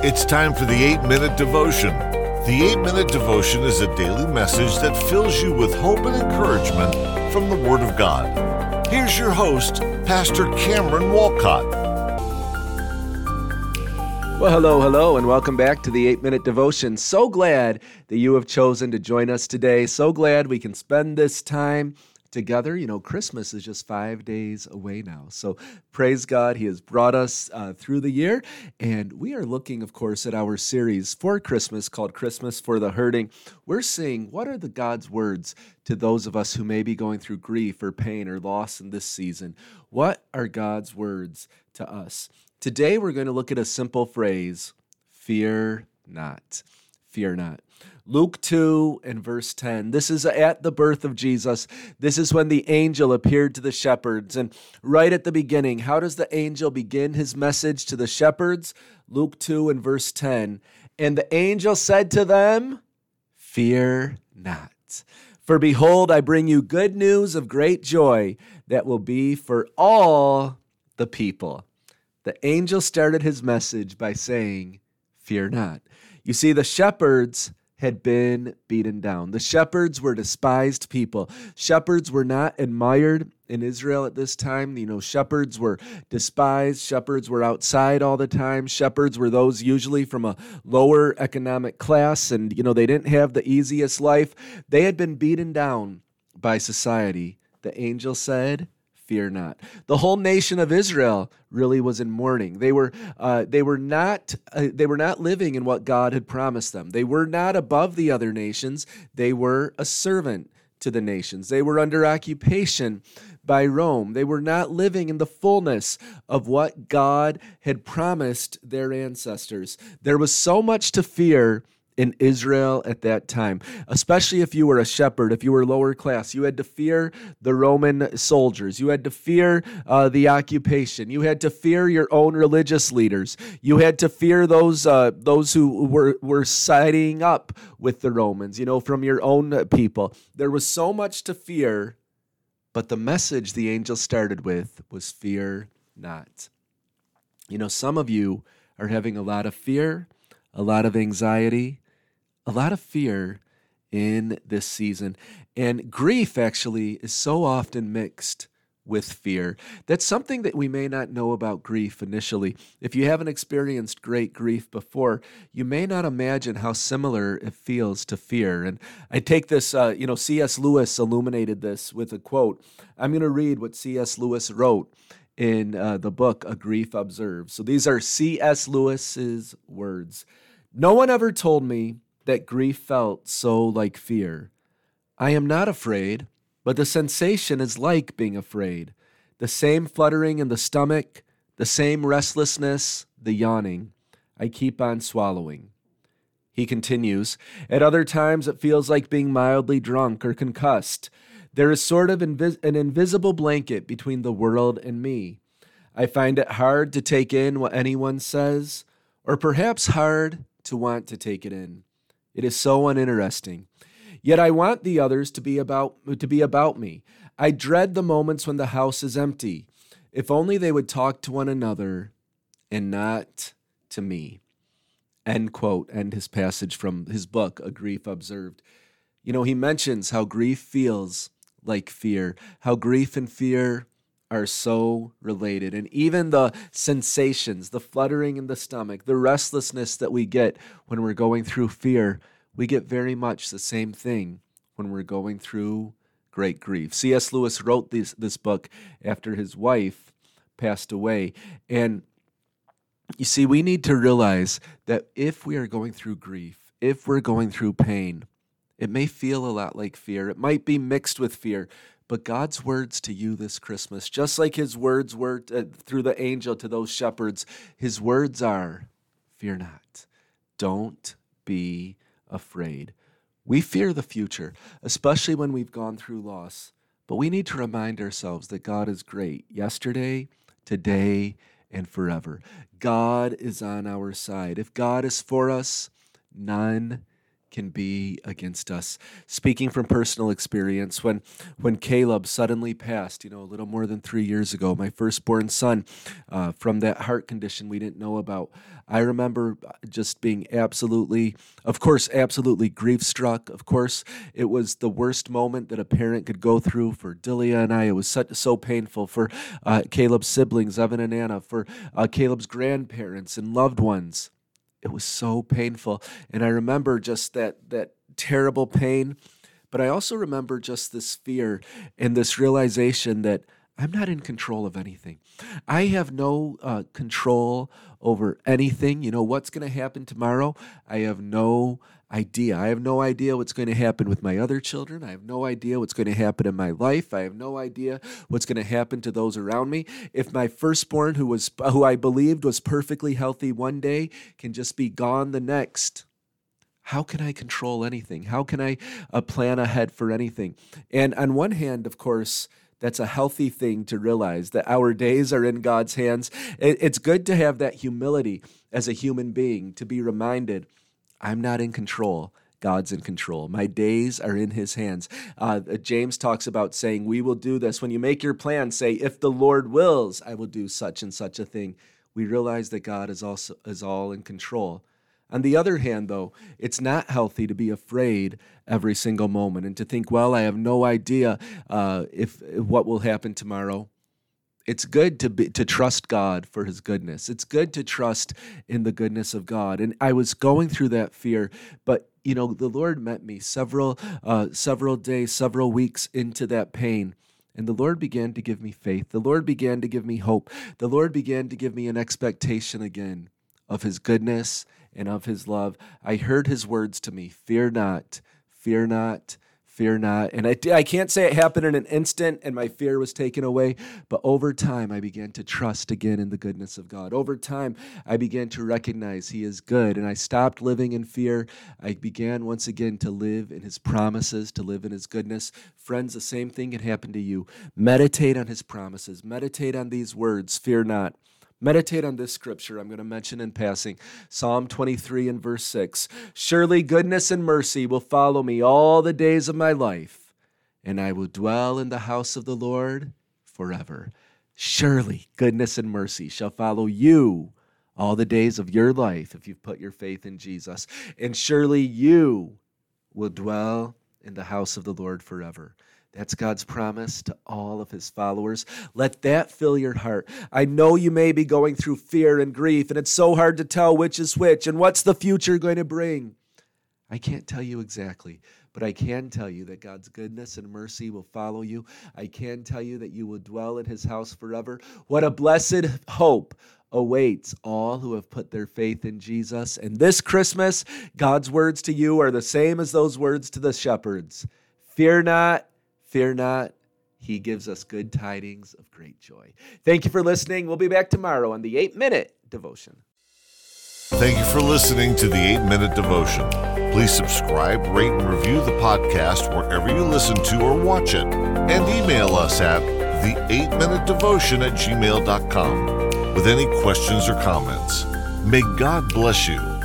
It's time for the 8 Minute Devotion. The 8 Minute Devotion is a daily message that fills you with hope and encouragement from the Word of God. Here's your host, Pastor Cameron Walcott. Well, hello, hello, and welcome back to the 8 Minute Devotion. So glad that you have chosen to join us today. So glad we can spend this time together. You know, Christmas is just five days away now. So praise God, He has brought us uh, through the year. And we are looking, of course, at our series for Christmas called Christmas for the Hurting. We're seeing what are the God's words to those of us who may be going through grief or pain or loss in this season. What are God's words to us? Today, we're going to look at a simple phrase fear not. Fear not. Luke 2 and verse 10. This is at the birth of Jesus. This is when the angel appeared to the shepherds. And right at the beginning, how does the angel begin his message to the shepherds? Luke 2 and verse 10. And the angel said to them, Fear not. For behold, I bring you good news of great joy that will be for all the people. The angel started his message by saying, Fear not. You see, the shepherds had been beaten down. The shepherds were despised people. Shepherds were not admired in Israel at this time. You know, shepherds were despised. Shepherds were outside all the time. Shepherds were those usually from a lower economic class, and, you know, they didn't have the easiest life. They had been beaten down by society. The angel said, fear not. The whole nation of Israel really was in mourning. They were uh, they were not uh, they were not living in what God had promised them. They were not above the other nations. They were a servant to the nations. They were under occupation by Rome. They were not living in the fullness of what God had promised their ancestors. There was so much to fear in Israel at that time, especially if you were a shepherd, if you were lower class. You had to fear the Roman soldiers. You had to fear uh, the occupation. You had to fear your own religious leaders. You had to fear those uh, those who were were siding up with the Romans. You know, from your own people. There was so much to fear, but the message the angel started with was fear not. You know, some of you are having a lot of fear, a lot of anxiety a lot of fear in this season. And grief actually is so often mixed with fear. That's something that we may not know about grief initially. If you haven't experienced great grief before, you may not imagine how similar it feels to fear. And I take this, uh, you know, C.S. Lewis illuminated this with a quote. I'm going to read what C.S. Lewis wrote in uh, the book A Grief Observed. So these are C.S. Lewis's words. No one ever told me that grief felt so like fear. I am not afraid, but the sensation is like being afraid. The same fluttering in the stomach, the same restlessness, the yawning. I keep on swallowing. He continues, At other times it feels like being mildly drunk or concussed. There is sort of invis- an invisible blanket between the world and me. I find it hard to take in what anyone says, or perhaps hard to want to take it in. It is so uninteresting. Yet I want the others to be about to be about me. I dread the moments when the house is empty. If only they would talk to one another and not to me. End quote. End his passage from his book, A Grief Observed. You know, he mentions how grief feels like fear, how grief and fear are so related. And even the sensations, the fluttering in the stomach, the restlessness that we get when we're going through fear, we get very much the same thing when we're going through great grief. C.S. Lewis wrote this, this book after his wife passed away. And you see, we need to realize that if we are going through grief, if we're going through pain, it may feel a lot like fear. It might be mixed with fear, but God's words to you this Christmas, just like his words were uh, through the angel to those shepherds, his words are fear not. Don't be afraid. We fear the future, especially when we've gone through loss, but we need to remind ourselves that God is great yesterday, today, and forever. God is on our side. If God is for us, none can be against us. Speaking from personal experience, when when Caleb suddenly passed, you know, a little more than three years ago, my firstborn son, uh, from that heart condition we didn't know about, I remember just being absolutely, of course, absolutely grief struck. Of course, it was the worst moment that a parent could go through for Delia and I. It was such, so painful for uh, Caleb's siblings, Evan and Anna, for uh, Caleb's grandparents and loved ones it was so painful. And i remember just that that terrible pain but i also remember just this fear and this realization that i'm not in control of anything. I have no uh, control over anything. You know what's going to happen tomorrow? I have no idea. I have no idea what's going to happen with my other children. I have no idea what's going to happen in my life. I have no idea what's going to happen to those around me. If my firstborn who was who I believed was perfectly healthy one day can just be gone the next, how can I control anything? How can I uh, plan ahead for anything? And on one hand, of course, that's a healthy thing to realize that our days are in God's hands. It's good to have that humility as a human being, to be reminded I'm not in control. God's in control. My days are in his hands. Uh, James talks about saying, We will do this. When you make your plan, say, If the Lord wills, I will do such and such a thing. We realize that God is also is all in control. On the other hand, though, it's not healthy to be afraid every single moment and to think, well, I have no idea uh, if what will happen tomorrow it's good to be to trust God for his goodness. It's good to trust in the goodness of God. And I was going through that fear, but you know, the Lord met me several uh, several days, several weeks into that pain. And the Lord began to give me faith. The Lord began to give me hope. The Lord began to give me an expectation again of his goodness and of his love. I heard his words to me, fear not, fear not fear not. And I, I can't say it happened in an instant and my fear was taken away, but over time I began to trust again in the goodness of God. Over time I began to recognize He is good and I stopped living in fear. I began once again to live in His promises, to live in His goodness. Friends, the same thing can happen to you. Meditate on His promises, meditate on these words fear not. Meditate on this scripture I'm going to mention in passing Psalm 23 and verse 6. Surely goodness and mercy will follow me all the days of my life, and I will dwell in the house of the Lord forever. Surely goodness and mercy shall follow you all the days of your life if you've put your faith in Jesus. And surely you will dwell in the house of the Lord forever. That's God's promise to all of his followers. Let that fill your heart. I know you may be going through fear and grief, and it's so hard to tell which is which and what's the future going to bring. I can't tell you exactly, but I can tell you that God's goodness and mercy will follow you. I can tell you that you will dwell in his house forever. What a blessed hope awaits all who have put their faith in Jesus. And this Christmas, God's words to you are the same as those words to the shepherds Fear not Fear not, he gives us good tidings of great joy. Thank you for listening. We'll be back tomorrow on the 8 Minute Devotion. Thank you for listening to the 8 Minute Devotion. Please subscribe, rate, and review the podcast wherever you listen to or watch it. And email us at the 8 Minute Devotion at gmail.com with any questions or comments. May God bless you